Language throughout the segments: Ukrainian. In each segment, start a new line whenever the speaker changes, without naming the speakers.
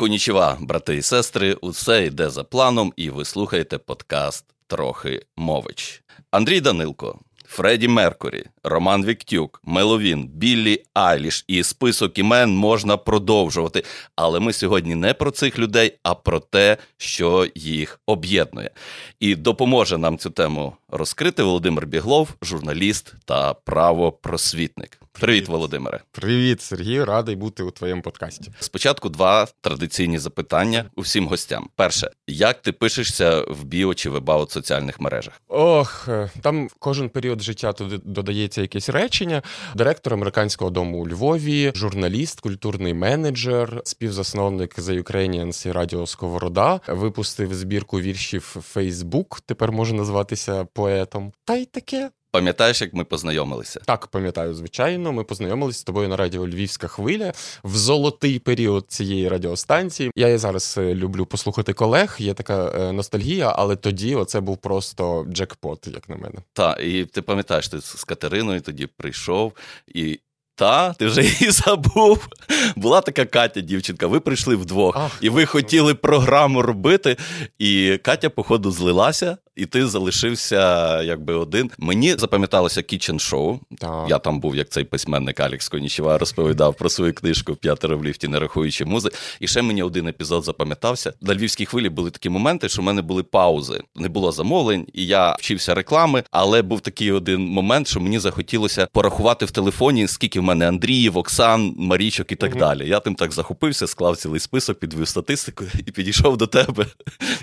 Конічева, брати і сестри, усе йде за планом, і ви слухаєте подкаст Трохи мович. Андрій Данилко, Фредді Меркурі, Роман Віктюк, Меловін, Біллі Айліш і список імен можна продовжувати. Але ми сьогодні не про цих людей, а про те, що їх об'єднує. І допоможе нам цю тему розкрити Володимир Біглов, журналіст та правопросвітник. Привіт, Володимире.
Привіт, Сергій. Радий бути у твоєму подкасті.
Спочатку два традиційні запитання усім гостям. Перше, як ти пишешся в біо чи в соціальних мережах?
Ох, е, там кожен період життя туди додається якесь речення. Директор американського дому у Львові, журналіст, культурний менеджер, співзасновник The Ukrainians і Радіо Сковорода, випустив збірку віршів Фейсбук. Тепер може назватися поетом. Та й таке.
Пам'ятаєш, як ми познайомилися?
Так, пам'ятаю, звичайно. Ми познайомилися з тобою на радіо Львівська хвиля в золотий період цієї радіостанції. Я і зараз е, люблю послухати колег. Є така е, ностальгія, але тоді оце був просто джекпот, як на мене.
Так, і ти пам'ятаєш, ти з Катериною тоді прийшов і. Та, ти вже її забув. Була така Катя, дівчинка. Ви прийшли вдвох, Ах, і ви хотіли програму робити. І Катя, походу, злилася, і ти залишився якби один. Мені запам'яталося. Так. Я там був, як цей письменник Алікс Конічева розповідав про свою книжку П'ятеро в ліфті, не рахуючи музи. І ще мені один епізод запам'ятався. На львівській хвилі були такі моменти, що в мене були паузи. Не було замовлень, і я вчився реклами. Але був такий один момент, що мені захотілося порахувати в телефоні, скільки в мене Андріїв, Оксан, Марічок і так mm-hmm. далі. Я тим так захопився, склав цілий список, підвів статистику і підійшов до тебе.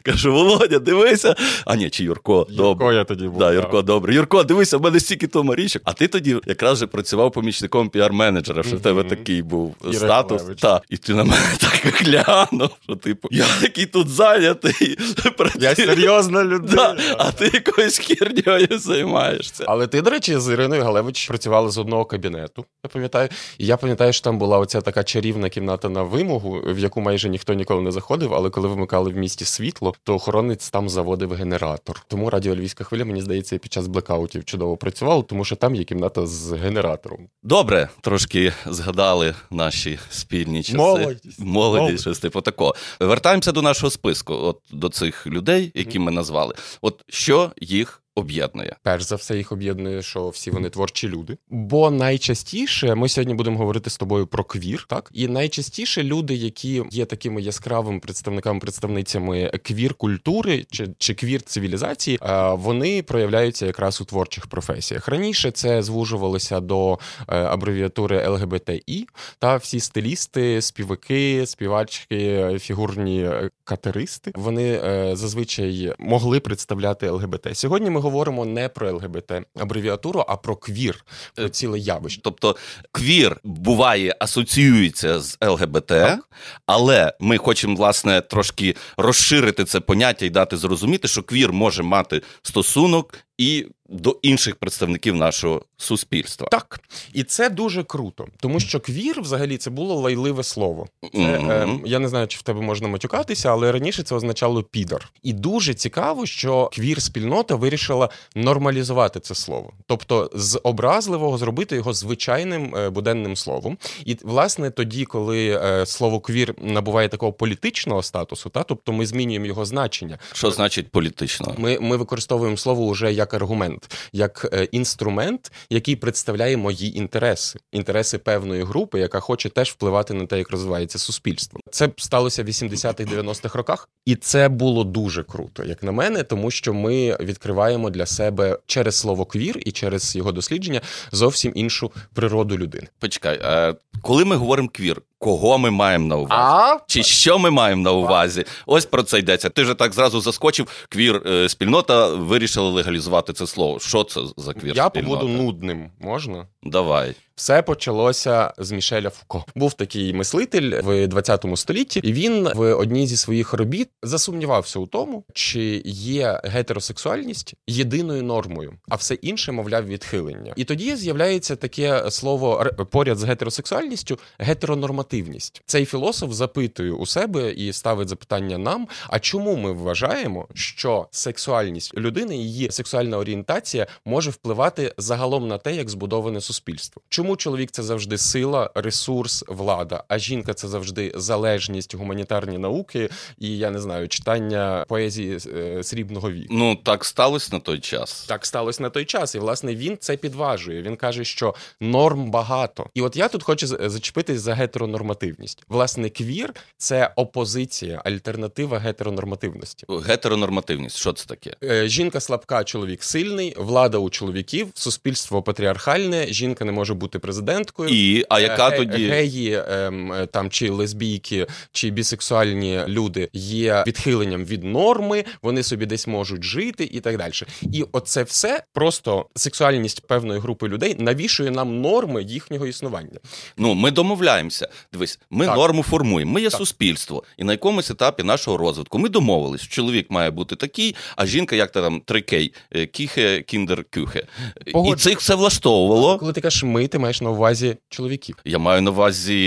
Кажу: Володя, дивися. А ні, чи Юрко,
Юрко добре. я тоді був.
Да, Юрко, добре. Юрко, дивися, в мене стільки то Марічок. А ти тоді якраз же працював помічником піар-менеджера, що в тебе такий був статус. Та, І ти на мене так глянув, що типу, я такий тут зайнятий.
Я серйозна людина.
Да, а ти якоюсь херньою займаєшся.
Але ти, до речі, з Іриною Галевич працювали з одного кабінету. Я пам'ятаю. І я пам'ятаю, що там була оця така чарівна кімната на вимогу, в яку майже ніхто ніколи не заходив. Але коли вимикали в місті світло, то охоронець там заводив генератор. Тому радіо Львівська хвиля, мені здається, під час блекаутів чудово працювало, тому що там є кімната з генератором.
Добре, трошки згадали наші спільні часи.
Молодість.
Молодість, щось типу такого. Вертаємося до нашого списку, от до цих людей, які ми назвали. От що їх об'єднує?
Перш за все, їх об'єднує, що всі вони творчі люди. Бо найчастіше ми сьогодні будемо говорити з тобою про квір, так і найчастіше люди, які є такими яскравими представниками, представницями квір культури чи чи квір цивілізації, вони проявляються якраз у творчих професіях. Раніше це звужувалося до е, абревіатури ЛГБТІ та всі стилісти, співаки, співачки, фігурні катеристи. Вони е, зазвичай могли представляти ЛГБТ. Сьогодні ми говоримо не про ЛГБТ абревіатуру, а про квір, про е, ціле явище.
Тобто квір буває асоціюється з ЛГБТ, так. але ми хочемо власне трошки розширити це поняття і дати зрозуміти, що квір може мати стосунок і до інших представників нашого суспільства.
Так, і це дуже круто, тому що квір, взагалі, це було лайливе слово. Це, mm-hmm. е, Я не знаю, чи в тебе можна матюкатися, але раніше це означало підар. І дуже цікаво, що квір-спільнота вирішила нормалізувати це слово, тобто з образливого зробити його звичайним е, буденним словом. І власне тоді, коли е, слово квір набуває такого політичного статусу, та тобто ми змінюємо його значення.
Що значить політично?
Ми, Ми використовуємо слово уже як аргумент як е, інструмент, який представляє мої інтереси, інтереси певної групи, яка хоче теж впливати на те, як розвивається суспільство. Це сталося в 80-х, 90-х роках, і це було дуже круто, як на мене, тому що ми відкриваємо для себе через слово квір і через його дослідження зовсім іншу природу людини.
Почекай, а коли ми говоримо квір, Кого ми маємо на увазі? А? Чи що ми маємо на увазі? Ось про це йдеться. Ти вже так зразу заскочив. Квір е, спільнота вирішила легалізувати це слово. Що це за квір?
Я побуду нудним, можна?
Давай.
Все почалося з Мішеля Фуко. Був такий мислитель в 20 столітті, і він в одній зі своїх робіт засумнівався у тому, чи є гетеросексуальність єдиною нормою, а все інше, мовляв, відхилення. І тоді з'являється таке слово поряд з гетеросексуальністю гетеронормативність. Цей філософ запитує у себе і ставить запитання нам: а чому ми вважаємо, що сексуальність людини, її сексуальна орієнтація може впливати загалом на те, як збудоване суспільство? Чому чому чоловік це завжди сила, ресурс, влада, а жінка це завжди залежність, гуманітарні науки і я не знаю, читання поезії е, срібного віку.
Ну так сталося на той час.
Так сталося на той час, і власне він це підважує. Він каже, що норм багато. І от я тут хочу зачепитись за гетеронормативність. Власне, квір це опозиція, альтернатива гетеронормативності.
Гетеронормативність, що це таке?
Е, жінка слабка, чоловік сильний, влада у чоловіків, суспільство патріархальне, жінка не може бути президенткою.
І а яка е, тоді
геї ем, там чи лесбійки, чи бісексуальні люди є відхиленням від норми, вони собі десь можуть жити і так далі. І оце все просто сексуальність певної групи людей навішує нам норми їхнього існування.
Ну ми домовляємося. Дивись, ми так. норму формуємо. Ми є так. суспільство, і на якомусь етапі нашого розвитку ми домовились, що чоловік має бути такий, а жінка, як то там трикей, е, кіхе, кіндер, кюхе. І цих все влаштовувало.
Коли ти кажеш ми, ти маєш на увазі чоловіків.
Я маю на увазі.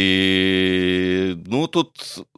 Ну тут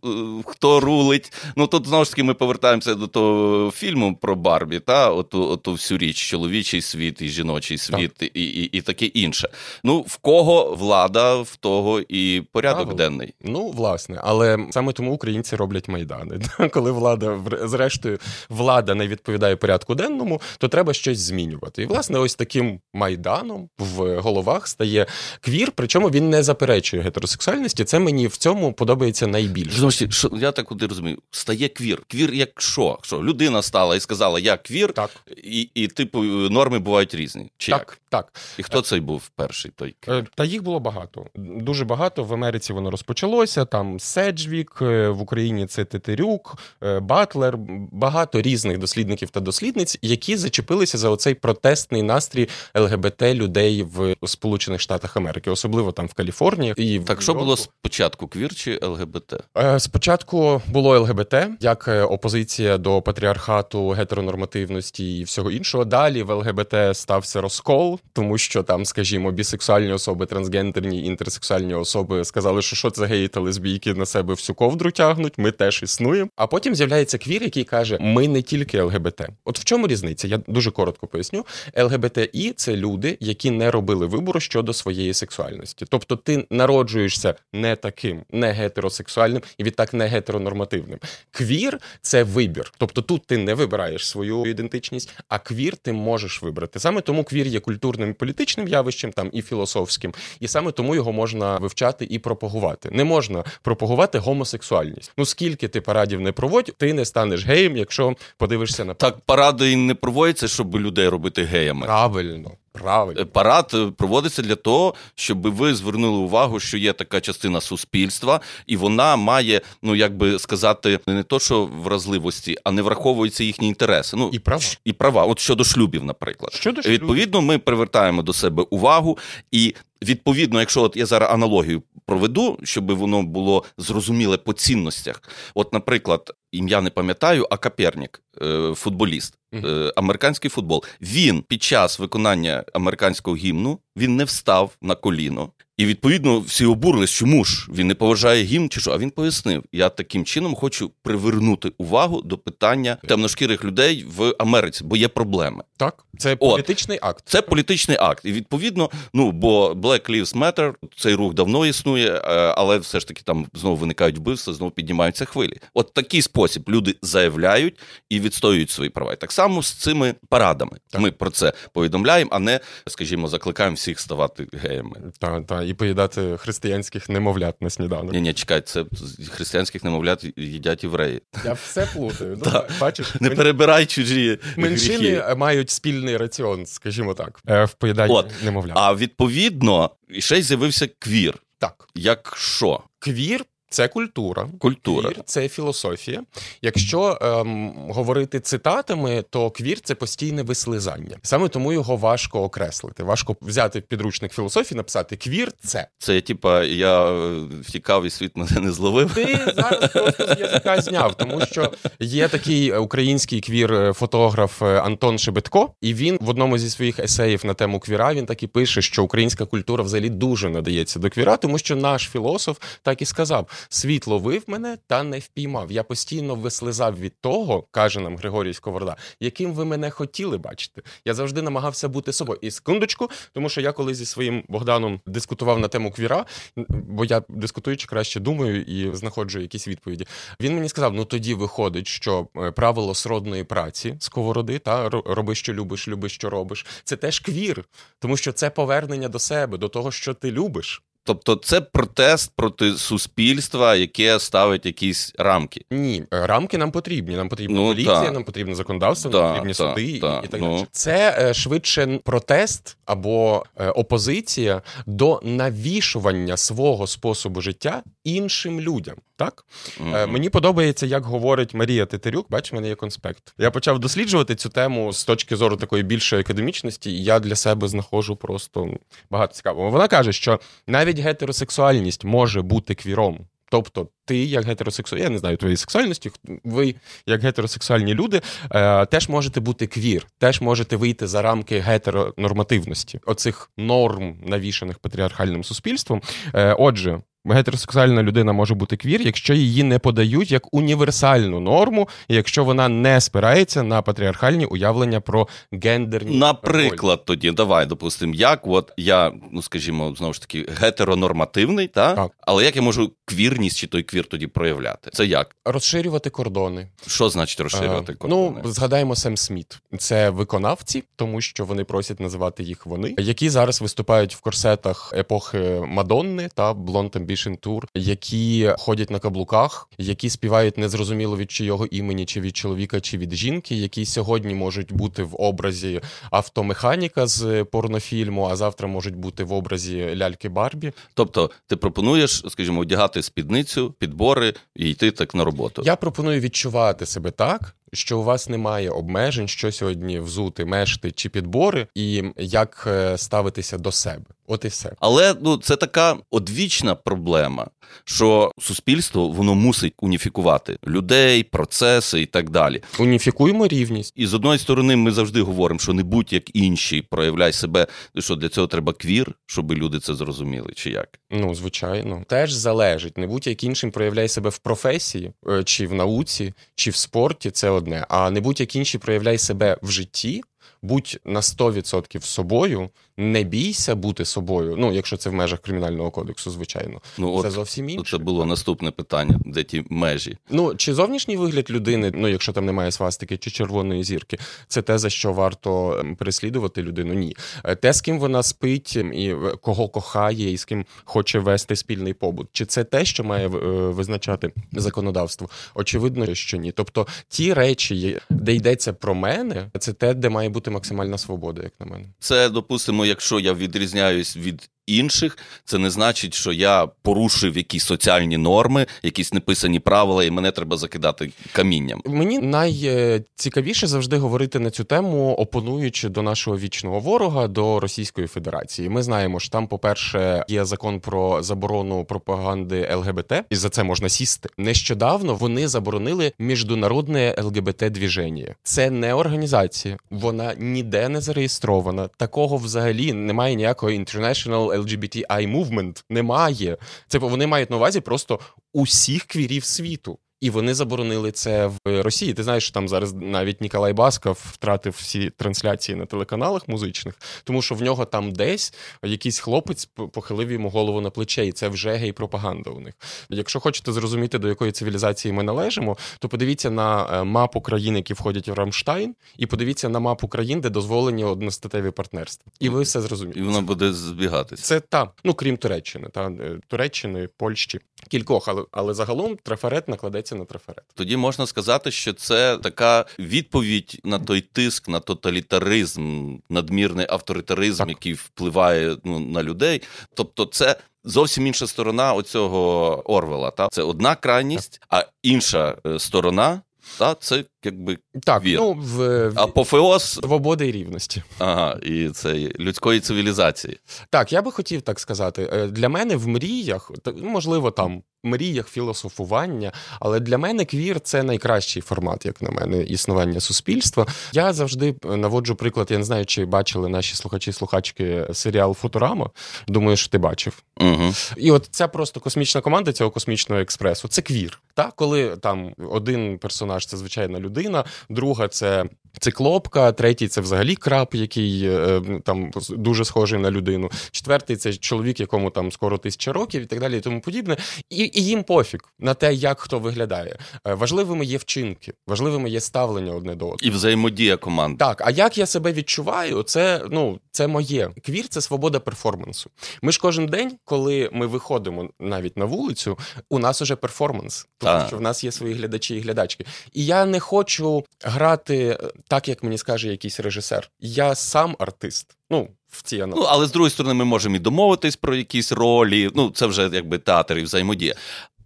е, хто рулить. Ну тут знову ж таки ми повертаємося до того фільму про Барбі, та оту, оту всю річ, чоловічий світ і жіночий світ, так. і, і і, таке інше. Ну в кого влада, в того і порядок Правильно. денний.
Ну власне, але саме тому українці роблять майдани. Коли влада зрештою влада не відповідає порядку денному, то треба щось змінювати. І власне, ось таким майданом в головах стає квір. Причому він не заперечує гетеросексуальності. Це мені в цьому подобається найбільше.
Що я так куди розумію, стає квір. Квір, як що? Що людина стала і сказала, я квір, так. і, і типу норми бувають різні. Чи
так,
як?
так.
І хто цей був перший? Той
е, та їх було багато. Дуже багато. В Америці воно розпочалося. Там Седжвік, е, в Україні це Тетерюк, е, Батлер, багато різних дослідників та дослідниць, які зачепилися за оцей протестний настрій ЛГБТ людей в Сполучених Штатах Америки, особливо там в Каліфорнії. І
так що було спочатку квір чи ЛГБТ?
Спочатку було ЛГБТ як опозиція до патріархату, гетеронормативності і всього іншого. Далі в ЛГБТ стався розкол, тому що там, скажімо, бісексуальні особи, трансгендерні інтерсексуальні особи сказали, що що це геї та лесбійки на себе всю ковдру тягнуть. Ми теж існуємо. А потім з'являється квір, який каже: Ми не тільки ЛГБТ. От в чому різниця? Я дуже коротко поясню. ЛГБТІ це люди, які не робили вибору щодо своєї сексуальності. Тобто, ти народжуєшся не таким, не гетеросексуальним і відтак не гетеронормативним. Квір це вибір. Тобто тут ти не вибираєш свою ідентичність, а квір ти можеш вибрати. Саме тому квір є культурним і політичним явищем, там і філософським, і саме тому його можна вивчати і пропагувати. Не можна пропагувати гомосексуальність. Ну скільки ти парадів не проводь, ти не станеш геєм, якщо подивишся на
так. Паради не проводяться, щоб людей робити геями.
Правильно. Правильно. Е,
парад е, проводиться для того, щоб ви звернули увагу, що є така частина суспільства, і вона має, ну як би сказати, не то, що вразливості, а не враховуються їхні інтереси. Ну
і права
і права. От щодо шлюбів, наприклад,
щодо шлюбів.
відповідно, ми привертаємо до себе увагу, і відповідно, якщо от я зараз аналогію проведу, щоб воно було зрозуміле по цінностях. От, наприклад, ім'я не пам'ятаю, а Капернік, е, футболіст. Е, американський футбол. Він під час виконання американського гімну він не встав на коліно. І відповідно всі обурились, чому ж він не поважає гімн, чи що? А він пояснив: я таким чином хочу привернути увагу до питання темношкірих людей в Америці, бо є проблеми.
Так, це політичний
От,
акт.
Це політичний акт. І відповідно, ну бо Black Lives Matter, цей рух давно існує, е, але все ж таки там знову виникають вбивства, знову піднімаються хвилі. От такий спосіб люди заявляють і відстоюють свої права. І так само з цими парадами. Так. Ми про це повідомляємо, а не, скажімо, закликаємо всіх ставати геями.
Так, так, і поїдати християнських немовлят на сніданок.
Ні, ні, чекай, це християнських немовлят їдять євреї.
Я все плутаю. Ну, бачиш,
Не перебирай чужі
меншини мають спільний раціон, скажімо так, е, в поїданні От. немовлят.
А відповідно, ще й з'явився квір.
Так.
Як що?
Квір це культура,
культура,
квір це філософія. Якщо ем, говорити цитатами, то квір це постійне вислизання. Саме тому його важко окреслити. Важко взяти підручник філософії, написати квір це.
Це типа я е, втікав і світ мене не зловив.
Ти зараз просто з язика зняв, тому що є такий український квір-фотограф е, Антон Шебетко, і він в одному зі своїх есеїв на тему квіра він так і пише, що українська культура взагалі дуже надається до квіра, тому що наш філософ так і сказав світ ловив мене та не впіймав. Я постійно вислизав від того, каже нам Григорій Сковорода, яким ви мене хотіли бачити. Я завжди намагався бути собою. І секундочку, тому що я коли зі своїм Богданом дискутував на тему квіра, бо я дискутуючи краще думаю і знаходжу якісь відповіді. Він мені сказав: ну тоді виходить, що е, правило сродної праці сковороди, та роби, що любиш, люби, що робиш. Це теж квір, тому що це повернення до себе, до того, що ти любиш.
Тобто це протест проти суспільства, яке ставить якісь рамки.
Ні, е, рамки нам потрібні. Нам потрібна ну, поліція, та. нам потрібне законодавство, та, нам потрібні та, суди і, і так ну. Це е, швидше протест або е, опозиція до навішування свого способу життя іншим людям. Так mm-hmm. мені подобається, як говорить Марія Тетерюк. Бач, в мене є конспект. Я почав досліджувати цю тему з точки зору такої більшої академічності, і я для себе знаходжу просто багато цікавого. Вона каже, що навіть гетеросексуальність може бути квіром. Тобто, ти, як гетеросексуальний, я не знаю твоєї сексуальності, ви, як гетеросексуальні люди, е, теж можете бути квір, теж можете вийти за рамки гетеронормативності, оцих норм, навішаних патріархальним суспільством. Е, отже, Гетеросексуальна людина може бути квір, якщо її не подають як універсальну норму, і якщо вона не спирається на патріархальні уявлення про гендерні.
Наприклад, ролі. тоді давай допустимо, як от я, ну скажімо, знову ж таки, гетеронормативний, та? так але як я можу квірність чи той квір тоді проявляти? Це як?
Розширювати кордони.
Що значить розширювати а, кордони?
Ну, згадаємо Сем Сміт. Це виконавці, тому що вони просять називати їх вони, які зараз виступають в корсетах епохи Мадонни та Блонд Ambition Tour, які ходять на каблуках, які співають незрозуміло від чийого імені, чи від чоловіка, чи від жінки, які сьогодні можуть бути в образі автомеханіка з порнофільму, а завтра можуть бути в образі ляльки Барбі.
Тобто, ти пропонуєш, скажімо, одягати спідницю, підбори і йти так на роботу.
Я пропоную відчувати себе так що у вас немає обмежень, що сьогодні взути, мешти чи підбори, і як е, ставитися до себе. От і все.
Але ну це така одвічна проблема, що суспільство воно мусить уніфікувати людей, процеси і так далі.
Уніфікуємо рівність.
І з одної сторони, ми завжди говоримо, що не будь як інші, проявляй себе. Що для цього треба квір, щоб люди це зрозуміли, чи як?
Ну звичайно, теж залежить. Не будь як іншим проявляй себе в професії, е, чи в науці, чи в спорті. Це одне, а не будь-як інші проявляй себе в житті, будь на 100% собою, не бійся бути собою. Ну, якщо це в межах кримінального кодексу, звичайно,
ну
це
от,
зовсім інше.
Це було наступне питання, де ті межі.
Ну чи зовнішній вигляд людини, ну якщо там немає свастики чи червоної зірки, це те за що варто ем, переслідувати людину. Ні, е, те, з ким вона спить, ем, і кого кохає, і з ким хоче вести спільний побут. Чи це те, що має е, визначати законодавство? Очевидно, що ні. Тобто ті речі, де йдеться про мене, це те, де має бути максимальна свобода, як на мене.
Це допустимо, якщо я відрізняюсь від інших, це не значить, що я порушив якісь соціальні норми, якісь неписані правила, і мене треба закидати камінням.
Мені найцікавіше завжди говорити на цю тему, опонуючи до нашого вічного ворога, до Російської Федерації. Ми знаємо, що там, по-перше, є закон про заборону пропаганди ЛГБТ, і за це можна сісти. Нещодавно вони заборонили міжнародне ЛГБТ двіження. Це не організація, вона ніде не зареєстрована. Такого взагалі немає ніякого International LGBTI movement немає. Це вони мають на увазі просто усіх квірів світу. І вони заборонили це в Росії. Ти знаєш, що там зараз навіть Ніколай Басков втратив всі трансляції на телеканалах музичних, тому що в нього там десь якийсь хлопець похилив йому голову на плече, і це вже гей-пропаганда у них. Якщо хочете зрозуміти, до якої цивілізації ми належимо, то подивіться на е, мапу країн, які входять в Рамштайн, і подивіться на мапу країн, де дозволені одностатеві партнерства. І ви все зрозумієте.
І воно буде збігатися.
Це та ну крім Туреччини, та е, Туреччини, Польщі, кількох, але але загалом трафарет накладеться на трафарет.
Тоді можна сказати, що це така відповідь на той тиск, на тоталітаризм, надмірний авторитаризм, так. який впливає ну, на людей. Тобто, це. Зовсім інша сторона оцього Орвела. Та це одна крайність, а інша е, сторона та це якби
так,
вір.
ну, в, в...
апофеоз
свободи і рівності.
Ага, і це людської цивілізації.
Так, я би хотів так сказати. Е, для мене в мріях, можливо, там мріях філософування, але для мене квір це найкращий формат, як на мене, існування суспільства. Я завжди наводжу приклад. Я не знаю, чи бачили наші слухачі-слухачки серіал Футурама. Думаю, що ти бачив.
Угу.
І от це просто космічна команда цього космічного експресу. Це квір. Так, коли там один персонаж це звичайна людина, друга це циклопка, третій це взагалі краб, який е, там дуже схожий на людину. Четвертий це чоловік, якому там скоро тисяча років і так далі, і тому подібне. І, і їм пофіг на те, як хто виглядає. Е, важливими є вчинки, важливими є ставлення одне до одного.
І взаємодія команди.
Так, а як я себе відчуваю, це ну це моє. Квір це свобода перформансу. Ми ж кожен день, коли ми виходимо навіть на вулицю, у нас уже перформанс, тому а. що в нас є свої глядачі і глядачки. І я не хочу грати так, як мені скаже якийсь режисер. Я сам артист. Ну, в цій
Ну, але з другої сторони, ми можемо і домовитись про якісь ролі. Ну, це вже якби театр і взаємодія.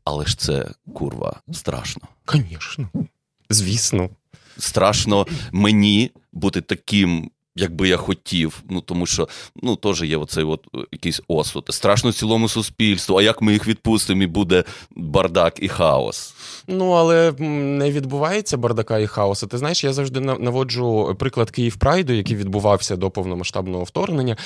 Але ж це курва страшно.
Звісно. Звісно.
Страшно мені бути таким якби я хотів. Ну тому що ну теж є оцей от е, якийсь осуд. Страшно цілому суспільству. А як ми їх відпустимо, і буде бардак і хаос?
Ну але не відбувається бардака і хаосу. Ти знаєш, я завжди наводжу приклад Київ Прайду, який відбувався до повномасштабного вторгнення,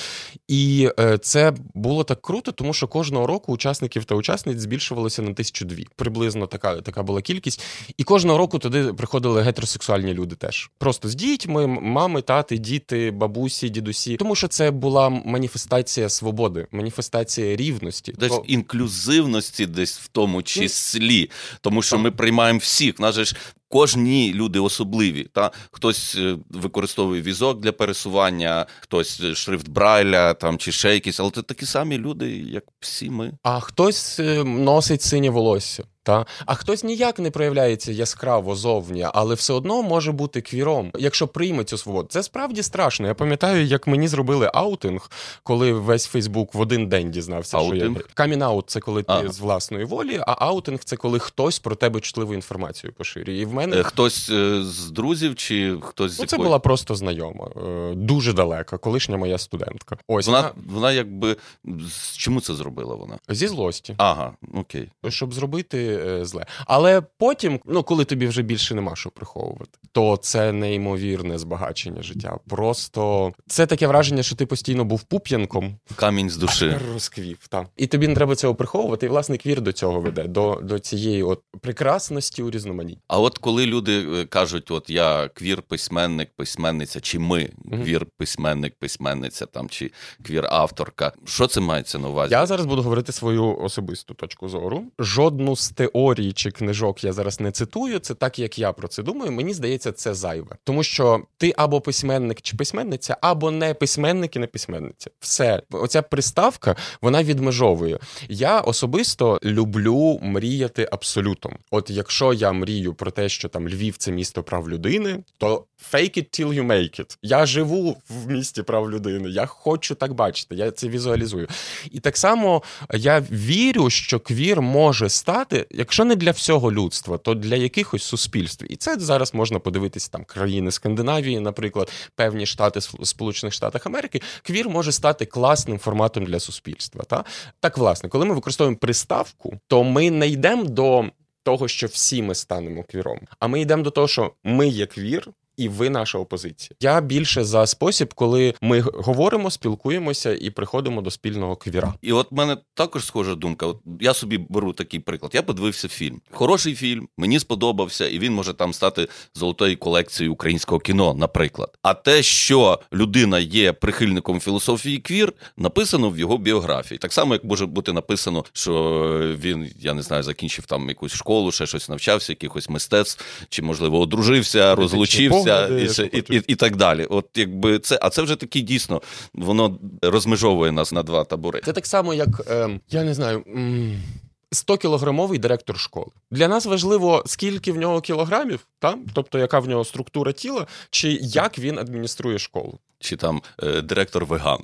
і е, це було так круто, тому що кожного року учасників та учасниць збільшувалося на тисячу дві. Приблизно така така була кількість. І кожного року туди приходили гетеросексуальні люди теж. Просто з дітьми, мами, тати, діти бабусі, дідусі, тому що це була маніфестація свободи, маніфестація рівності,
десь То... інклюзивності, десь в тому числі, тому що ми приймаємо всіх. Нас же ж Кожні люди особливі. Та Хтось е, використовує візок для пересування, хтось е, шрифт Брайля там чи ще якісь, але це такі самі люди, як всі ми.
А хтось е, носить синє волосся. Та а хтось ніяк не проявляється яскраво зовні, але все одно може бути квіром, якщо прийме цю свободу. Це справді страшно. Я пам'ятаю, як мені зробили аутинг, коли весь Фейсбук в один день дізнався,
аутинг?
що я камінаут це коли ти ага. з власної волі, а аутинг це коли хтось про тебе чутливу інформацію поширює. І в мене
е, хтось е, з друзів чи хтось з
ну, це була просто знайома, е, дуже далека, колишня моя студентка.
Ось вона, вона, вона якби чому це зробила? Вона
зі злості.
Ага, окей,
щоб зробити. Е, зле. Але потім, ну коли тобі вже більше нема що приховувати, то це неймовірне збагачення життя. Просто це таке враження, що ти постійно був пуп'янком.
Камінь з душі
розквів. Так. І тобі не треба цього приховувати. І власне квір до цього веде, до до цієї от прекрасності у різноманітті.
А от коли люди е, кажуть, от я квір письменник, письменниця, чи ми квір письменник, письменниця там чи квір авторка, що це мається на увазі?
Я зараз буду говорити свою особисту точку зору. Жодну з теорій чи книжок я зараз не цитую. Це так, як я про це думаю. Мені здається, це зайве, тому що ти або письменник чи письменниця, або не письменник і не письменниця. Все, оця приставка вона відмежовує. Я особисто люблю мріяти абсолютом. От якщо я мрію про те, що там Львів це місто прав людини, то fake it till you make it. Я живу в місті прав людини. Я хочу так бачити. Я це візуалізую. І так само я вірю, що квір може стати, якщо не для всього людства, то для якихось суспільств. І це зараз можна подивитися там країни Скандинавії, наприклад, певні штати Сполучених Штатів Америки. Квір може стати класним форматом для суспільства. Та так, власне, коли ми використовуємо приставку, то ми не йдемо до. Того, що всі ми станемо квіром, а ми йдемо до того, що ми є квір, і ви наша опозиція. Я більше за спосіб, коли ми говоримо, спілкуємося і приходимо до спільного квіра.
І от в мене також схожа думка. От я собі беру такий приклад. Я подивився фільм. Хороший фільм, мені сподобався, і він може там стати золотою колекцією українського кіно, наприклад. А те, що людина є прихильником філософії квір, написано в його біографії. Так само, як може бути написано, що він, я не знаю, закінчив там якусь школу, ще щось навчався, якихось мистецтв, чи можливо одружився, розлучився і, і, і, і так далі. От якби це, а це вже таки дійсно воно розмежовує нас на два табори.
Це так само, як е, я не знаю. М- 100-кілограмовий директор школи. Для нас важливо, скільки в нього кілограмів, та? тобто яка в нього структура тіла, чи як він адмініструє школу.
Чи там е, директор веган.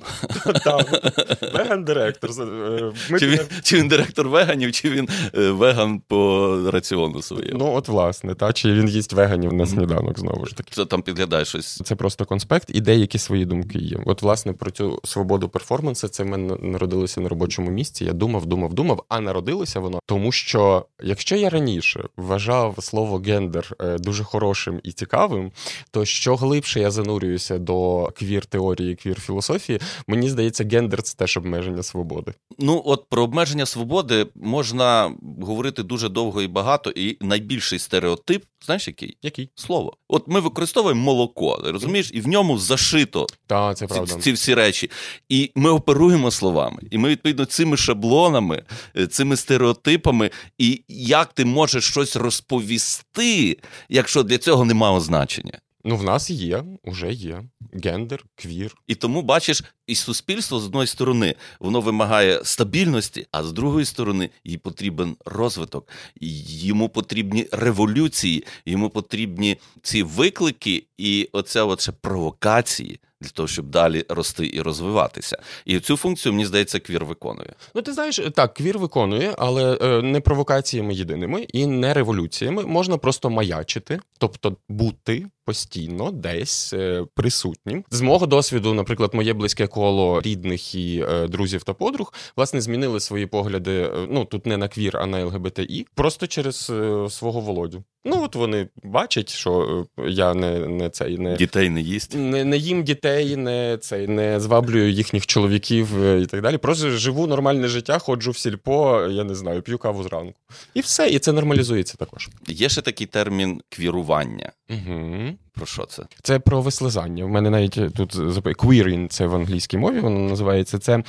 Веган-директор.
Е, чи він чи він директор веганів, чи він е, веган по раціону своєму?
Ну, от, власне, та, чи він їсть веганів на сніданок знову ж таки.
Це там підглядає щось.
Це просто конспект і деякі свої думки є. От, власне, про цю свободу перформансу це в мене народилося на робочому місці. Я думав, думав, думав, а народилося воно, тому що якщо я раніше вважав слово гендер дуже хорошим і цікавим, то що глибше я занурююся до квір теорії, квір філософії, мені здається, гендер це теж обмеження свободи.
Ну от про обмеження свободи можна говорити дуже довго і багато, і найбільший стереотип, знаєш, який?
Який?
Слово. От ми використовуємо молоко, розумієш, і в ньому зашито
Та, це правда.
Ці, ці всі речі. І ми оперуємо словами. І ми, відповідно, цими шаблонами, е, цими стереотипами, і як ти можеш щось розповісти, якщо для цього немає значення.
Ну, в нас є, уже є гендер, квір.
І тому бачиш, і суспільство з одної сторони воно вимагає стабільності, а з другої сторони їй потрібен розвиток, йому потрібні революції, йому потрібні ці виклики, і оця от ще провокації для того, щоб далі рости і розвиватися. І цю функцію, мені здається, квір виконує.
Ну, ти знаєш, так, квір виконує, але е, не провокаціями єдиними і не революціями. Можна просто маячити, тобто бути постійно десь е, присутнім. З мого досвіду, наприклад, моє близьке коло рідних і е, друзів та подруг власне змінили свої погляди. Ну тут не на квір, а на ЛГБТІ, просто через свого володю. Ну от вони бачать, що я не не цей не
дітей не їсть,
не не їм дітей, не цей не зваблюю їхніх чоловіків і так далі. Просто живу нормальне життя, ходжу в сільпо, я не знаю, п'ю каву зранку. І все, і це нормалізується також.
Є ще такий термін квірування.
Угу.
Про що це?
Це про вислизання. У мене навіть тут queering, це в англійській мові, воно називається це.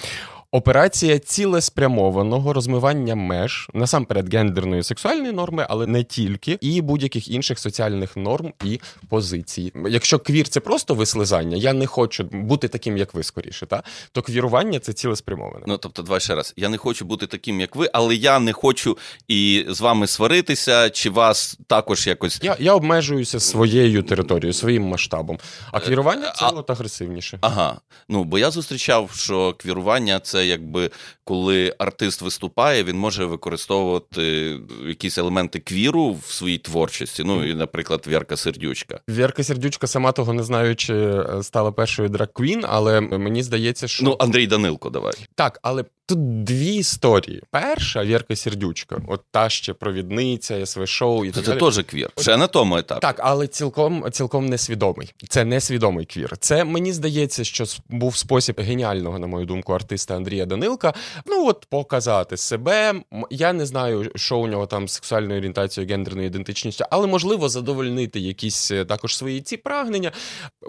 Операція цілеспрямованого розмивання меж насамперед гендерної сексуальної норми, але не тільки, і будь-яких інших соціальних норм і позицій. Якщо квір це просто вислизання, я не хочу бути таким, як ви скоріше, та то квірування це цілеспрямоване.
Ну тобто, два ще раз. Я не хочу бути таким, як ви, але я не хочу і з вами сваритися, чи вас також якось.
Я я обмежуюся своєю територією, своїм масштабом. А квірування це а... от агресивніше.
Ага. Ну бо я зустрічав, що квірування це це якби коли артист виступає, він може використовувати якісь елементи квіру в своїй творчості. Ну і, наприклад, Вірка Сердючка.
Вірка Сердючка, сама того не знаючи, е, стала першою драг-квін, але мені здається, що
ну Андрій Данилко, давай
так, але Тут дві історії. Перша Вірка Сердючка, от та ще провідниця, СВ шоу і
так Це теж квір. Ще на тому етапі.
Так, але цілком цілком несвідомий. Це несвідомий квір. Це мені здається, що був спосіб геніального, на мою думку, артиста Андрія Данилка. Ну от показати себе. Я не знаю, що у нього там з сексуальною орієнтацією, гендерною ідентичністю, але можливо задовольнити якісь е, також свої ці прагнення.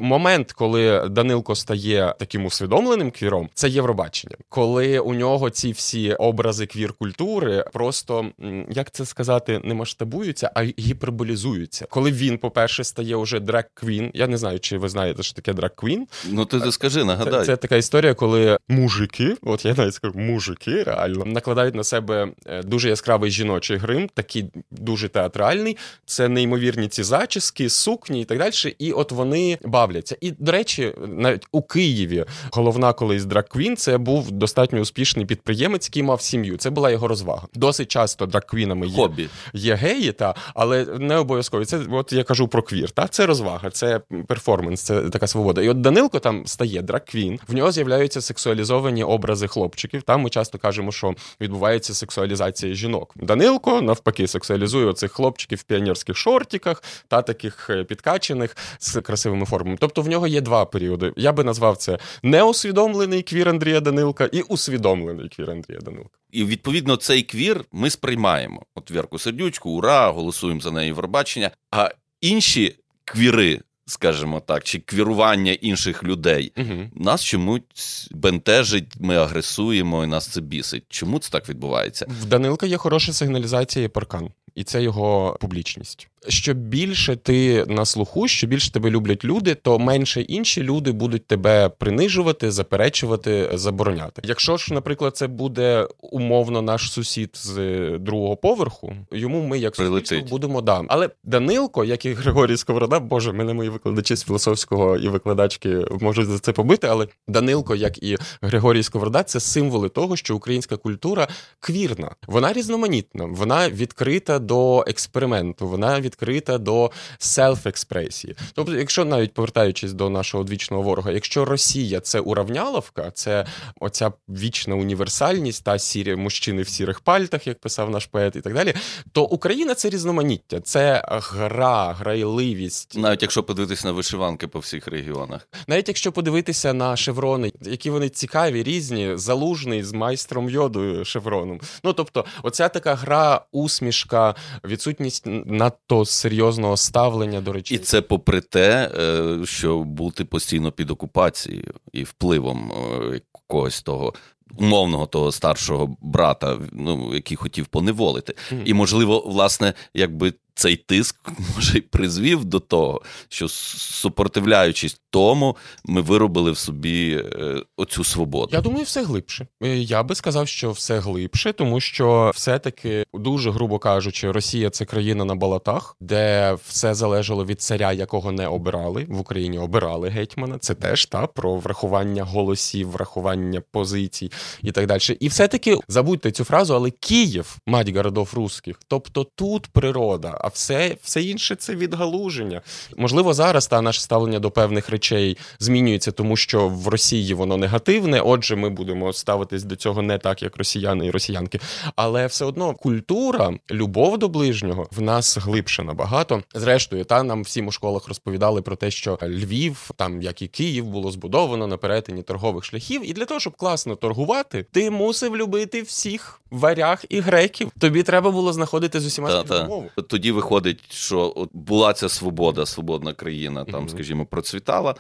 Момент, коли Данилко стає таким усвідомленим квіром, це Євробачення, коли у нього нього ці всі образи квір-культури просто як це сказати, не масштабуються, а гіперболізуються. Коли він, по-перше, стає уже драг квін. Я не знаю, чи ви знаєте, що таке драг квін.
Ну ти ти скажи, нагадай.
Це, це така історія, коли мужики, от я навіть скажу, мужики реально накладають на себе е, дуже яскравий жіночий грим, такий дуже театральний. Це неймовірні ці зачіски, сукні і так далі. І от вони бавляться. І до речі, навіть у Києві головна колись драг квін це був достатньо успішний успішний підприємець, який мав сім'ю. Це була його розвага. Досить часто драквінами є
Хобі.
є геї, та але не обов'язково. Це от я кажу про квір. Та це розвага, це перформанс, це така свобода. І от Данилко там стає драквін, в нього з'являються сексуалізовані образи хлопчиків. Там ми часто кажемо, що відбувається сексуалізація жінок. Данилко навпаки сексуалізує оцих хлопчиків в піонерських шортиках та таких е, підкачених з красивими формами. Тобто в нього є два періоди. Я би назвав це неусвідомлений квір Андрія Данилка і усвідомлений усвідомлений квір Андрія Данилка.
І відповідно цей квір ми сприймаємо. От Вірку Сердючку, ура, голосуємо за неї Євробачення. А інші квіри. Скажімо так, чи квірування інших людей угу. нас чомусь бентежить, ми агресуємо, і нас це бісить. Чому це так відбувається?
В Данилка є хороша сигналізація і паркан. І це його публічність. Що більше ти на слуху, що більше тебе люблять люди, то менше інші люди будуть тебе принижувати, заперечувати, забороняти. Якщо ж, наприклад, це буде умовно наш сусід з другого поверху, йому ми як суспільство будемо да. Але Данилко, як і Григорій Сковорода, боже, мене мої викладачі з філософського і викладачки можуть за це побити. Але Данилко, як і Григорій Сковорода, це символи того, що українська культура квірна, вона різноманітна, вона відкрита до експерименту, вона відкрита до селф-експресії. Тобто, якщо навіть повертаючись до нашого одвічного ворога, якщо Росія це уравняловка, це оця вічна універсальність та сірі мужчини в сірих пальтах, як писав наш поет, і так далі, то Україна це різноманіття, це гра, грайливість.
Навіть якщо подивитися на вишиванки по всіх регіонах,
навіть якщо подивитися на шеврони, які вони цікаві, різні, залужний з майстром йодою шевроном. Ну тобто, оця така гра, усмішка, відсутність надто серйозного ставлення до речей.
І це попри те, е, що бути постійно під окупацією і впливом е, якогось того. Умовного того старшого брата, ну який хотів поневолити, mm. і можливо, власне, якби цей тиск може й призвів до того, що супротивляючись тому, ми виробили в собі е, оцю свободу.
Я думаю, все глибше. Е, я би сказав, що все глибше, тому що все-таки, дуже грубо кажучи, Росія це країна на балатах, де все залежало від царя, якого не обирали в Україні. Обирали гетьмана. Це теж та про врахування голосів, врахування позицій і так далі. І все-таки забудьте цю фразу, але Київ, мать городов русських, тобто тут природа все все інше це відгалуження. Можливо, зараз та наше ставлення до певних речей змінюється, тому що в Росії воно негативне. Отже, ми будемо ставитись до цього не так, як росіяни і росіянки. Але все одно культура, любов до ближнього в нас глибше набагато. Зрештою, та нам всім у школах розповідали про те, що Львів, там як і Київ, було збудовано на перетині торгових шляхів. І для того, щоб класно торгувати, ти мусив любити всіх варяг і греків. Тобі треба було знаходити з усіма мову.
Тоді виходить, що от була ця свобода, свободна країна, там, mm-hmm. скажімо, процвітала,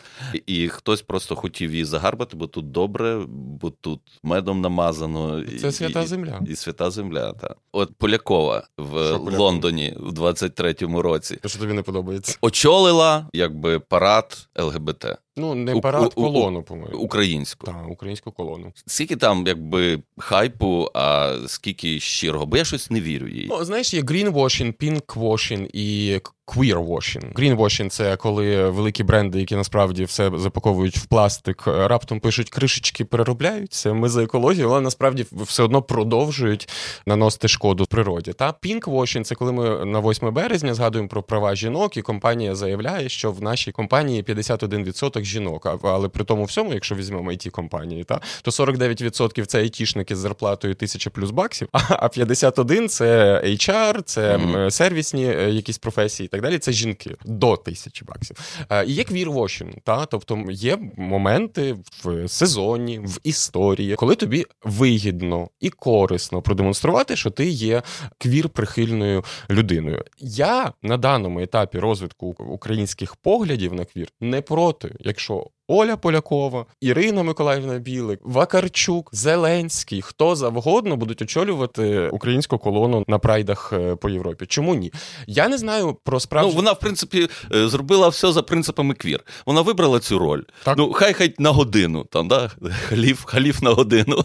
і хтось просто хотів її загарбати, бо тут добре, бо тут медом намазано.
Це і, свята земля.
І, і свята земля. так. От Полякова в що Лондоні в 23-му році.
То, що тобі не подобається.
Очолила якби парад ЛГБТ.
Ну, не парад у, колону, по-моєму.
Українську.
Так, українську колону.
Скільки там, якби, хайпу, а скільки щирого, бо я щось не вірю їй.
Ну, знаєш, є грінвошін, пінквошін і queerwashing. Greenwashing – це коли великі бренди, які насправді все запаковують в пластик, раптом пишуть кришечки, переробляються. Ми за екологію, але насправді все одно продовжують наносити шкоду природі. Та pinkwashing – це коли ми на 8 березня згадуємо про права жінок, і компанія заявляє, що в нашій компанії 51% жінок. Але при тому всьому, якщо візьмемо it компанії, та то 49% це айтішники з зарплатою тисяча плюс баксів, а 51% – це HR, це mm-hmm. сервісні е, якісь професії так далі, це жінки до тисячі баксів. Е, і є квір-вошінг, та тобто є моменти в сезоні, в історії, коли тобі вигідно і корисно продемонструвати, що ти є квір-прихильною людиною. Я на даному етапі розвитку українських поглядів на квір не проти, якщо Оля Полякова, Ірина Миколаївна Білик, Вакарчук, Зеленський, хто завгодно будуть очолювати українську колону на прайдах е, по Європі. Чому ні? Я не знаю про справжню...
Ну, Вона, в принципі, е, зробила все за принципами квір. Вона вибрала цю роль. Так. Ну, хай хай на годину, там, да? халіф, халіф на годину.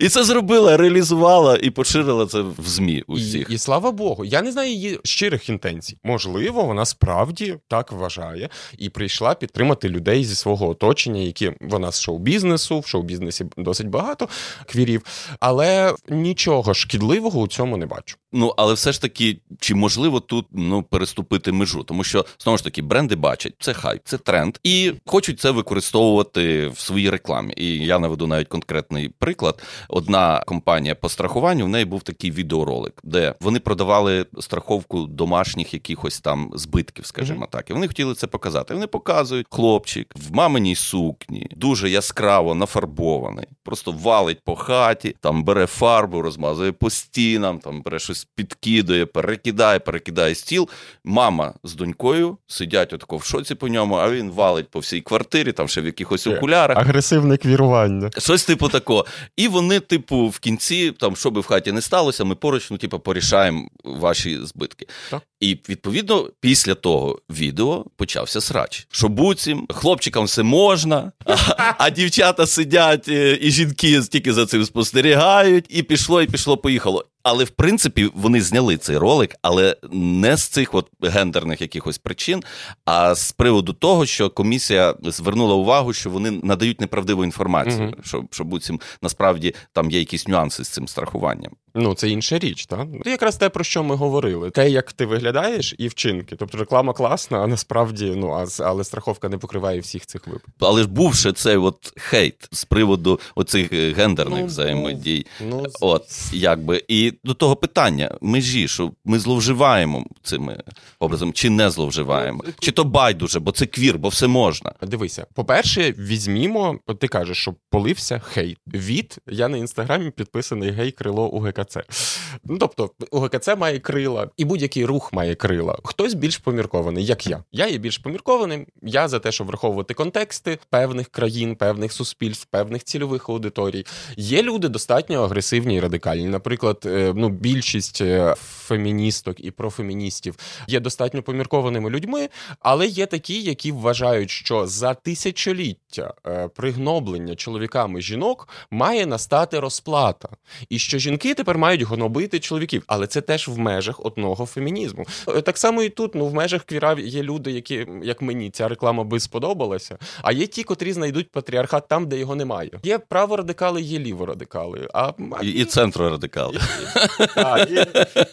І це зробила, реалізувала і поширила це в ЗМІ. усіх.
І, і слава Богу, я не знаю її щирих інтенцій. Можливо, вона справді так вважає і прийшла підтримати людей зі свого оточення, які вона з шоу-бізнесу, в шоу-бізнесі досить багато квірів, але нічого шкідливого у цьому не бачу.
Ну але все ж таки, чи можливо тут ну переступити межу, тому що знову ж таки бренди бачать це хайп, це тренд, і хочуть це використовувати в своїй рекламі. І я наведу навіть конкретний приклад. Одна компанія по страхуванню в неї був такий відеоролик, де вони продавали страховку домашніх якихось там збитків, скажімо mm-hmm. так. І вони хотіли це показати. Вони показують хлопчик в мамі маминій сукні, дуже яскраво нафарбований, просто валить по хаті, там бере фарбу, розмазує по стінам, там бере щось підкидує, перекидає, перекидає стіл. Мама з донькою сидять отако в шоці по ньому, а він валить по всій квартирі, там ще в якихось е, окулярах.
Агресивне квірування.
Щось типу такого. І вони, типу, в кінці, там, що би в хаті не сталося, ми поруч, ну, типу, порішаємо ваші збитки.
Так.
І відповідно після того відео почався срач. Що буцім, хлопчикам все можна, а, а дівчата сидять е, і жінки тільки за цим спостерігають, і пішло, і пішло, поїхало. Але в принципі вони зняли цей ролик, але не з цих от гендерних якихось причин, а з приводу того, що комісія звернула увагу, що вони надають неправдиву інформацію, mm що що буцім насправді там є якісь нюанси з цим страхуванням.
Ну, це інша річ, так? Це якраз те, про що ми говорили. Те, як ти виглядаєш, і вчинки. Тобто реклама класна, а насправді, ну а але страховка не покриває всіх цих випадків.
Але ж був ще цей от хейт з приводу оцих гендерних ну, взаємодій. Ну, От якби і до того питання межі, що ми зловживаємо цими образом, чи не зловживаємо, ну, чи то байдуже, бо це квір, бо все можна.
Дивися, по-перше, візьмімо, ти кажеш, що полився хейт. Від я на інстаграмі підписаний гей крило УГК. УГКЦ. Ну тобто, УГКЦ має крила, і будь-який рух має крила. Хтось більш поміркований, як я. Я є більш поміркованим. Я за те, щоб враховувати контексти певних країн, певних суспільств, певних цільових аудиторій. Є люди достатньо агресивні і радикальні. Наприклад, е, ну більшість е, феміністок і профеміністів є достатньо поміркованими людьми, але є такі, які вважають, що за тисячоліття е, пригноблення чоловіками жінок має настати розплата, і що жінки тепер мають гнобити чоловіків, але це теж в межах одного фемінізму. Е, так само і тут, ну в межах квіра є люди, які як мені ця реклама би сподобалася. А є ті, котрі знайдуть патріархат там, де його немає. Є праворадикали, є ліворадикали. А
і, і центрорадикали.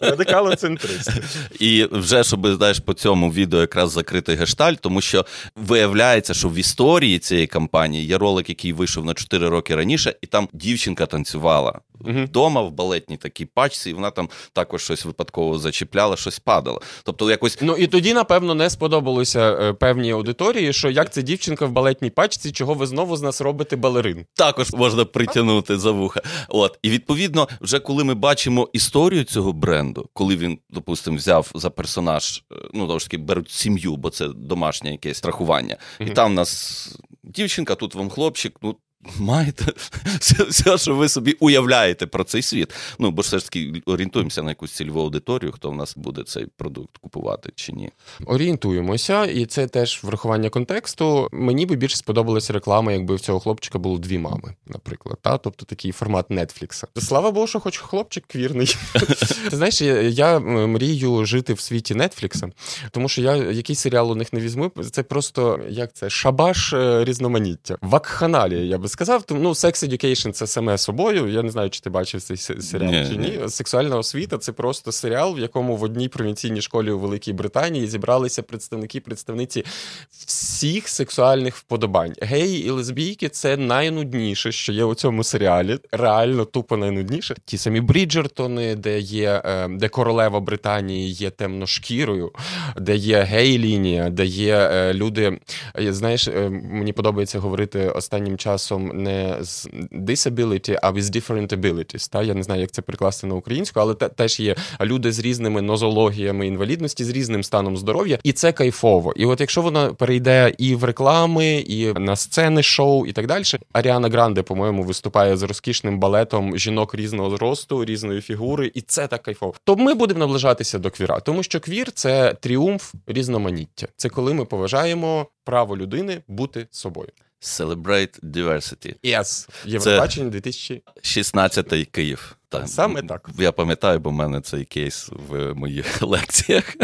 Радикалоцентристи.
І вже щоб знаєш по цьому відео якраз закритий гештальт, тому що виявляється, що в історії цієї кампанії є ролик, який вийшов на 4 роки раніше, і там дівчинка танцювала вдома в балетній такій пачці, і вона там також щось випадково зачіпляла, щось падало. Тобто, якось
ну і тоді, напевно, не сподобалося е, певній аудиторії, що як це дівчинка в балетній пачці, чого ви знову з нас робите балерин.
Також можна притягнути за вуха. От і відповідно, вже коли ми бачимо історію цього бренду, коли він, допустимо, взяв за персонаж, е, ну того ж таки беруть сім'ю, бо це домашнє якесь страхування, і там в нас. Дівчинка, тут вам хлопчик, ну маєте все, все, що ви собі уявляєте про цей світ. Ну, бо ж все ж таки орієнтуємося на якусь цільову аудиторію, хто в нас буде цей продукт купувати чи ні.
Орієнтуємося, і це теж врахування контексту. Мені би більше сподобалася реклама, якби в цього хлопчика було дві мами, наприклад. Та? Тобто такий формат Нетфлікса. Слава Богу, що хоч хлопчик квірний. Знаєш, я мрію жити в світі Нетфлікса, тому що я якийсь серіал у них не візьму. Це просто як це шабаш е, різноманіття. Вакханалія, я би сказав. Ну, Sex Education це саме собою. Я не знаю, чи ти бачив цей серіал ні, чи ні. ні. Сексуальна освіта це просто серіал, в якому в одній провінційній школі у Великій Британії зібралися представники, представниці всіх сексуальних вподобань. Геї і лесбійки це найнудніше, що є у цьому серіалі. Реально тупо найнудніше. Ті самі Бріджертони, де є е, де королева Британії є темношкірою, де є гей-лінія, де є е, люди. Е, знаєш, мені подобається говорити останнім часом часом не з disability, а with different abilities. Та? Я не знаю, як це перекласти на українську, але те, теж є люди з різними нозологіями інвалідності, з різним станом здоров'я, і це кайфово. І от якщо вона перейде і в реклами, і на сцени шоу, і так далі, Аріана Гранде, по-моєму, виступає з розкішним балетом жінок різного зросту, різної фігури, і це так кайфово. То ми будемо наближатися до квіра, тому що квір це тріумф різноманіття. Це коли ми поважаємо право людини бути собою.
Celebrate Diversity.
Yes. Євробачення 2016
Київ.
Так. Саме так.
Я пам'ятаю, бо в мене цей кейс в моїх лекціях.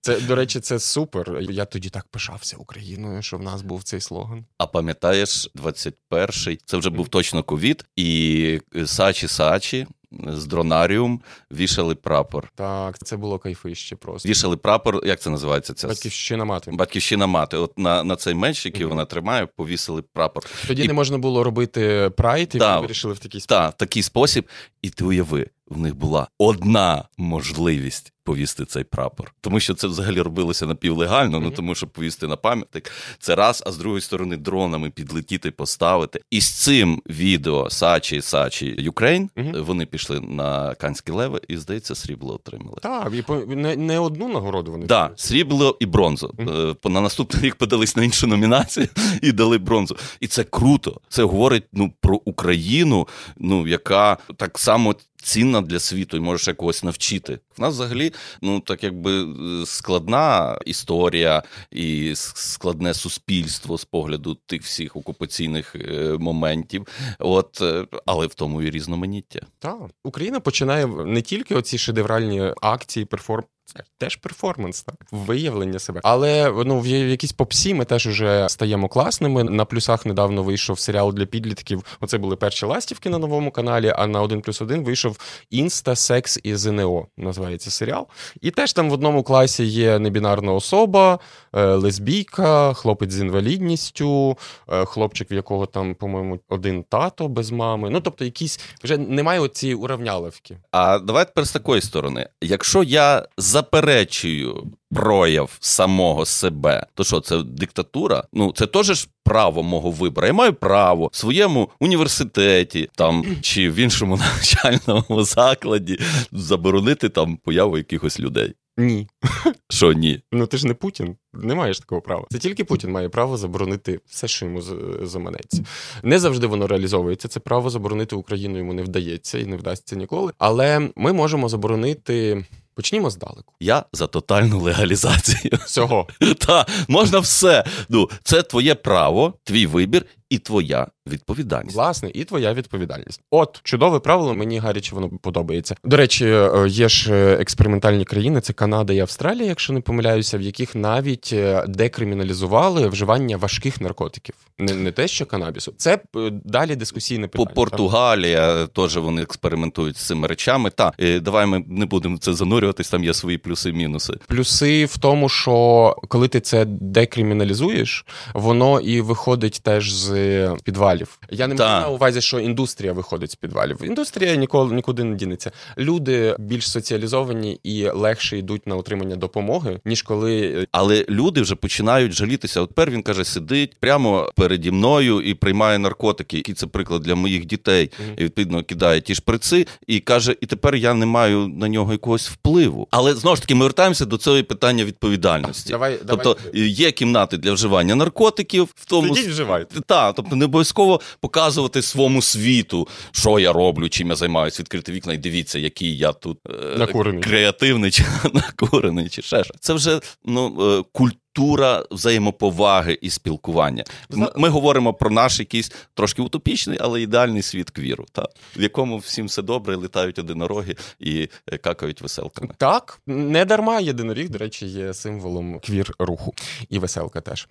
Це, до речі, це супер. Я тоді так пишався Україною, що в нас був цей слоган.
А пам'ятаєш, 21-й, це вже був точно ковід, і Сачі Сачі з дронаріум вішали прапор.
Так, це було кайфище просто.
Вішали прапор, як це називається? Ця
Батьківщина мати.
Батьківщина мати. От на на цей меч, який mm-hmm. вона тримає, повісили прапор.
Тоді і... не можна було робити прайд, і да, вирішили в такий спосіб.
Так, такий спосіб, і ти уяви. В них була одна можливість повісити цей прапор, тому що це взагалі робилося напівлегально. Mm-hmm. Ну тому що повісити на пам'ятник це раз, а з другої сторони дронами підлетіти, поставити. І з цим відео Saatchi Saatchi Ukraine mm-hmm. вони пішли на Канські леви і здається, срібло отримали.
Так, і по не, не одну нагороду вони
да, срібло і бронзу. Mm-hmm. На наступний рік подались на іншу номінацію і дали бронзу. І це круто. Це говорить ну про Україну, ну яка так само цінна для світу і можеш якогось навчити. В нас взагалі ну так якби е, складна історія і складне суспільство з погляду тих всіх окупаційних е, моментів. От е, але в тому і різноманіття.
Так, Україна починає не тільки оці шедевральні акції, перформ це теж перформанс, так виявлення себе. Але ну в якійсь попсі ми теж уже стаємо класними. На плюсах недавно вийшов серіал для підлітків. Оце були перші ластівки на новому каналі. А на 1 плюс 1 вийшов Інста, Секс і ЗНО. Називається серіал. І теж там в одному класі є небінарна особа, е, лесбійка, хлопець з інвалідністю, е, хлопчик, в якого там, по-моєму, один тато без мами. Ну тобто, якісь вже немає цієї уравняловки.
А давайте тепер з такої сторони. Якщо я за заперечую прояв самого себе, то що це диктатура? Ну це теж ж право мого вибору. Я маю право в своєму університеті там чи в іншому навчальному закладі заборонити там появу якихось людей.
Ні.
Що ні?
Ну ти ж не Путін, не маєш такого права. Це тільки Путін має право заборонити все, що йому заманеться. Не завжди воно реалізовується. Це право заборонити Україну йому не вдається і не вдасться ніколи. Але ми можемо заборонити Почнімо здалеку.
Я за тотальну легалізацію.
Всього.
Та можна все. Ну, Це твоє право, твій вибір, і твоя відповідальність.
Власне, і твоя відповідальність. От чудове правило, мені гаряче воно подобається. До речі, е, є ж е, експериментальні країни, це Канада і Австралія, якщо не помиляюся, в яких навіть е, декриміналізували вживання важких наркотиків. Не не те, що канабісу. Це далі дискусійне питання.
По Португалія теж вони експериментують з цими речами. Та давай ми не будемо це занурюватись. Там є свої плюси і мінуси.
Плюси в тому, що коли ти це декриміналізуєш, воно і виходить теж з підвалів. Я не маю на увазі, що індустрія виходить з підвалів. Індустрія ніколи нікуди не дінеться. Люди більш соціалізовані і легше йдуть на отримання допомоги, ніж коли.
Е, Але люди вже починають жалітися. От тепер він каже, сидить прямо переді мною і приймає наркотики. Який це приклад для моїх дітей, mm-hmm. і відповідно кидає ті шприци, і каже: І тепер я не маю на нього якогось впливу. Але знову ж таки, ми вертаємося до цього питання відповідальності.
Давай,
тобто давай. є кімнати для вживання наркотиків, в тому
Сидіть, вживайте.
Так, тобто не обов'язково показувати своєму світу, що я роблю, чим я займаюся, відкрити вікна і дивіться, який я тут
е-
креативний чи накурений, чи ще що. Це вже ну, е- культура культура взаємоповаги і спілкування. Ми говоримо про наш якийсь трошки утопічний, але ідеальний світ квіру, та в якому всім все добре, літають одинороги і е, какають веселками.
Так, не дарма єдиноріг, до речі, є символом квір руху і веселка теж.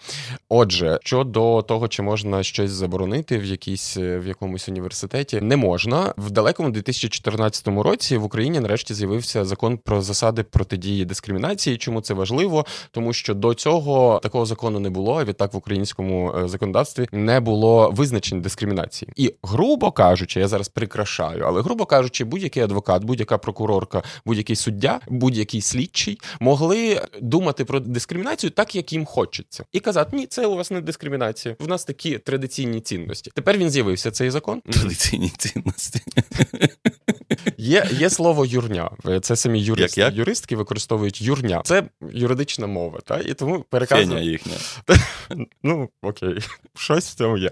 Отже, щодо того, чи можна щось заборонити в якійсь в якомусь університеті, не можна в далекому 2014 році в Україні нарешті з'явився закон про засади протидії дискримінації. Чому це важливо? Тому що до цього цього такого закону не було. Відтак в українському е, законодавстві не було визначень дискримінації. І грубо кажучи, я зараз прикрашаю, але грубо кажучи, будь-який адвокат, будь-яка прокурорка, будь-який суддя, будь-який слідчий могли думати про дискримінацію так, як їм хочеться, і казати: ні, це у вас не дискримінація. В нас такі традиційні цінності. Тепер він з'явився цей закон.
Традиційні цінності.
Є є слово юрня. Це самі юристи,
як, як?
юристки використовують юрня. Це юридична мова, та і тому переказую.
їхня.
Ну окей, щось в цьому є.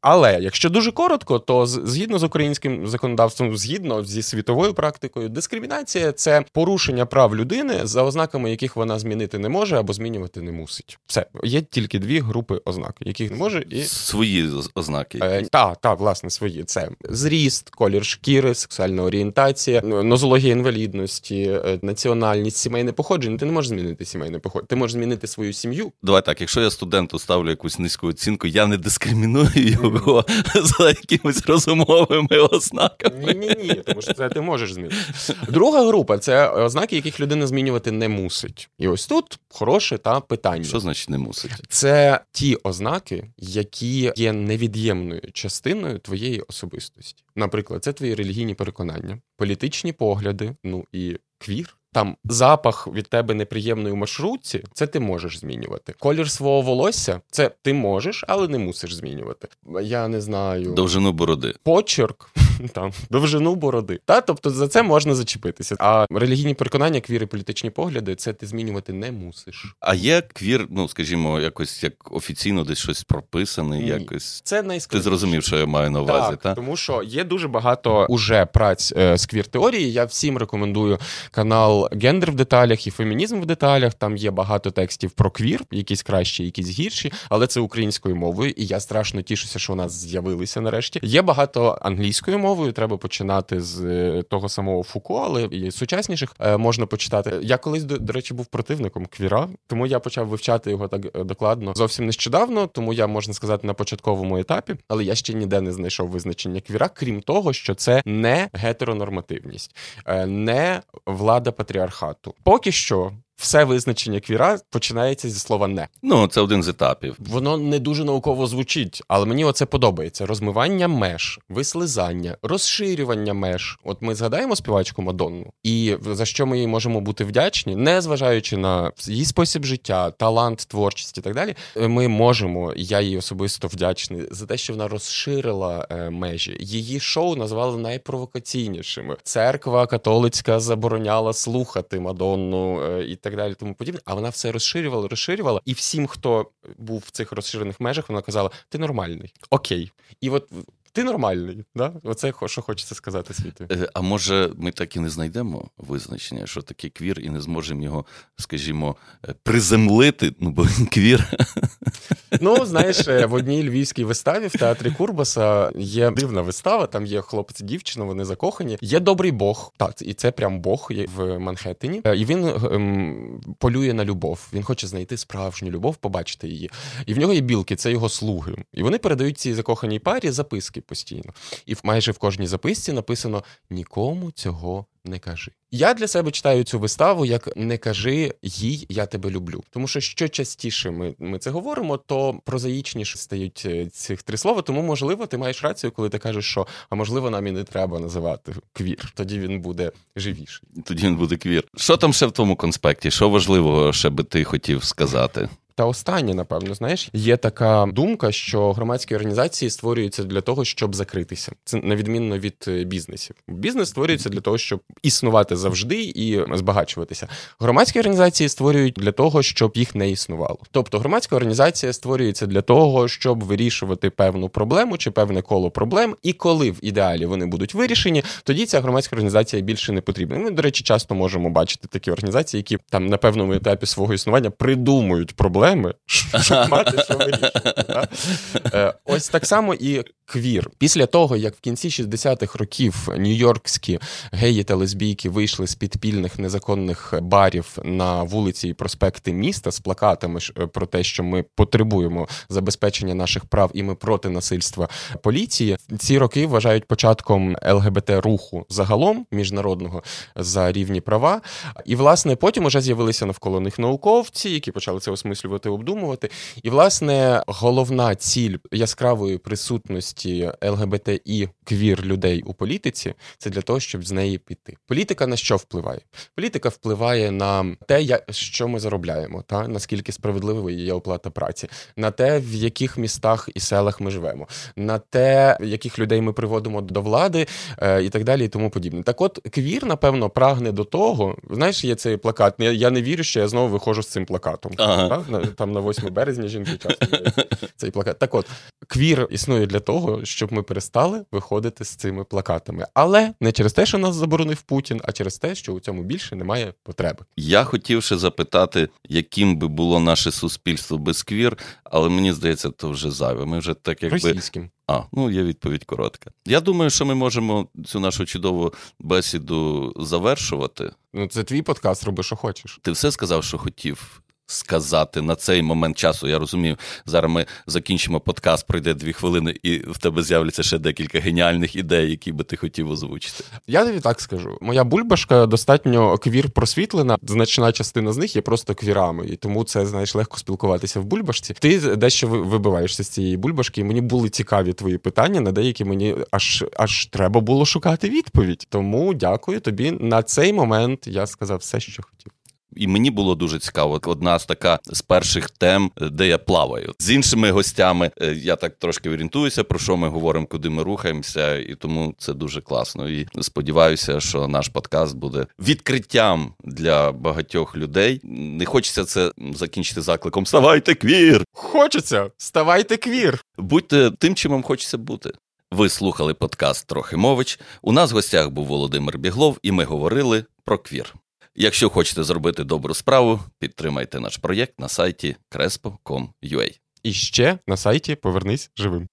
Але якщо дуже коротко, то згідно з українським законодавством, згідно зі світовою практикою, дискримінація це порушення прав людини, за ознаками яких вона змінити не може або змінювати не мусить. Все є тільки дві групи ознак, яких не може і
свої ознаки.
Е, Так, так, власне, свої це зріст, колір шкіри, сексуальна орієнтація, нозологія інвалідності, е, національність, сімейне походження. Ти не можеш змінити сімейне походження. Ти можеш змінити свої свою сім'ю.
Давай так, якщо я студенту ставлю якусь низьку оцінку, я не дискриміную його за якимись розумовими ознаками.
Ні, ні, ні, тому що це ти можеш змінити. Друга група це ознаки, яких людина змінювати не мусить. І ось тут хороше та питання.
Що значить не мусить?
Це ті ознаки, які є невід'ємною частиною твоєї особистості. Наприклад, це твої релігійні переконання, політичні погляди, ну і квір. Там запах від тебе неприємної у маршрутці, це ти можеш змінювати. Колір свого волосся це ти можеш, але не мусиш змінювати. Я не знаю.
Довжину бороди.
Почерк там довжину бороди. Та тобто за це можна зачепитися. А релігійні переконання, квіри, політичні погляди, це ти змінювати не мусиш.
А є квір, ну скажімо, якось як офіційно десь щось прописане. Ні. Якось
це найскладніше.
Ти зрозумів, що я маю на увазі.
Так,
та?
тому що є дуже багато уже праць е, з квір теорії. Я всім рекомендую канал Гендер в деталях і фемінізм в деталях. Там є багато текстів про квір, якісь кращі, якісь гірші, але це українською мовою, і я страшно тішуся, що у нас з'явилися нарешті. Є багато англійською мовою. Треба починати з е, того самого Фуко, але і сучасніших е, можна почитати. Я колись до, до речі був противником квіра, тому я почав вивчати його так е, докладно зовсім нещодавно. Тому я можна сказати на початковому етапі, але я ще ніде не знайшов визначення квіра, крім того, що це не гетеронормативність, не влада патріархату. Поки що все визначення квіра починається зі слова не.
Ну, це один з етапів.
Воно не дуже науково звучить, але мені оце подобається: розмивання меж, вислизання, розширювання меж. От ми згадаємо співачку Мадонну, і за що ми їй можемо бути вдячні, не зважаючи на її спосіб життя, талант, творчість і так далі. Ми можемо, я їй особисто вдячний за те, що вона розширила е, межі. Її шоу назвали найпровокаційнішими. Церква католицька забороняла слухати Мадонну е, і так далі, тому подібне. А вона все розширювала, розширювала, і всім, хто був в цих розширених межах, вона казала: Ти нормальний, окей. І от. Ти нормальний, да? Оце що хочеться сказати світу.
Е, а може, ми так і не знайдемо визначення, що таке квір, і не зможемо його, скажімо, е, приземлити, ну бо він квір.
Ну, знаєш, е, в одній львівській виставі в театрі Курбаса є дивна вистава, там є хлопець дівчина, вони закохані. Є добрий Бог, так, і це прям Бог в Манхеттені. І він ем, полює на любов. Він хоче знайти справжню любов, побачити її. І в нього є білки, це його слуги. І вони передають цій закоханій парі записки постійно. І майже в кожній записці написано: нікому цього не кажи. Я для себе читаю цю виставу як не кажи їй, я тебе люблю. Тому що що частіше ми ми це говоримо, то прозаїчніше стають е, цих три слова. Тому, можливо, ти маєш рацію, коли ти кажеш, що а можливо, нам і не треба називати квір. Тоді він буде живіший.
Тоді він буде квір. Що там ще в тому конспекті? Що важливого ще би ти хотів сказати?
Та останнє, напевно, знаєш, є така думка, що громадські організації створюються для того, щоб закритися. Це на відмінно від е, бізнесів. Бізнес створюється для того, щоб існувати завжди і збагачуватися. Громадські організації створюють для того, щоб їх не існувало. Тобто, громадська організація створюється для того, щоб вирішувати певну проблему чи певне коло проблем. І коли в ідеалі вони будуть вирішені, тоді ця громадська організація більше не потрібна. Ми, до речі, часто можемо бачити такі організації, які там на певному етапі свого існування придумують проблеми проблеми, щоб мати що вирішити. Е, ось так само і квір. Після того, як в кінці 60-х років нью-йоркські геї та лесбійки вийшли з підпільних незаконних барів на вулиці і проспекти міста з плакатами про те, що ми потребуємо забезпечення наших прав і ми проти насильства поліції. Ці роки вважають початком ЛГБТ руху загалом міжнародного за рівні права. І власне потім уже з'явилися навколо них науковці, які почали це осмислювати, обдумувати. І власне головна ціль яскравої присутності участі ЛГБТ і квір людей у політиці, це для того, щоб з неї піти. Політика на що впливає? Політика впливає на те, що ми заробляємо, та наскільки справедливою є оплата праці, на те, в яких містах і селах ми живемо, на те, яких людей ми приводимо до влади е, і так далі, і тому подібне. Так, от квір, напевно, прагне до того. Знаєш, є цей плакат. Я, не вірю, що я знову виходжу з цим плакатом. Ага. Там на 8 березня жінки часом цей плакат. Так, от квір існує для того того, щоб ми перестали виходити з цими плакатами, але не через те, що нас заборонив Путін, а через те, що у цьому більше немає потреби.
Я хотів ще запитати, яким би було наше суспільство без квір, але мені здається, то вже зайве. Ми вже так якби...
російським.
А, ну є відповідь коротка. Я думаю, що ми можемо цю нашу чудову бесіду завершувати.
Ну, це твій подкаст, роби, що хочеш.
Ти все сказав, що хотів сказати на цей момент часу? Я розумію, зараз ми закінчимо подкаст, пройде дві хвилини, і в тебе з'являться ще декілька геніальних ідей, які би ти хотів озвучити.
Я тобі так скажу. Моя бульбашка достатньо квір просвітлена. Значна частина з них є просто квірами, і тому це знаєш легко спілкуватися в бульбашці. Ти дещо вибиваєшся з цієї бульбашки, і мені були цікаві твої питання, на деякі мені аж аж треба було шукати відповідь. Тому дякую тобі. На цей момент я сказав все, що хотів.
І мені було дуже цікаво. Одна з така з перших тем, де я плаваю з іншими гостями. Е, я так трошки орієнтуюся, про що ми говоримо, куди ми рухаємося, і тому це дуже класно. І сподіваюся, що наш подкаст буде відкриттям для багатьох людей. Не хочеться це закінчити закликом. Ставайте квір!
Хочеться, ставайте квір!
Будьте тим, чим вам хочеться бути. Ви слухали подкаст Трохи мович. У нас в гостях був Володимир Біглов, і ми говорили про квір. Якщо хочете зробити добру справу, підтримайте наш проєкт на сайті crespo.com.ua.
І ще на сайті Повернись живим.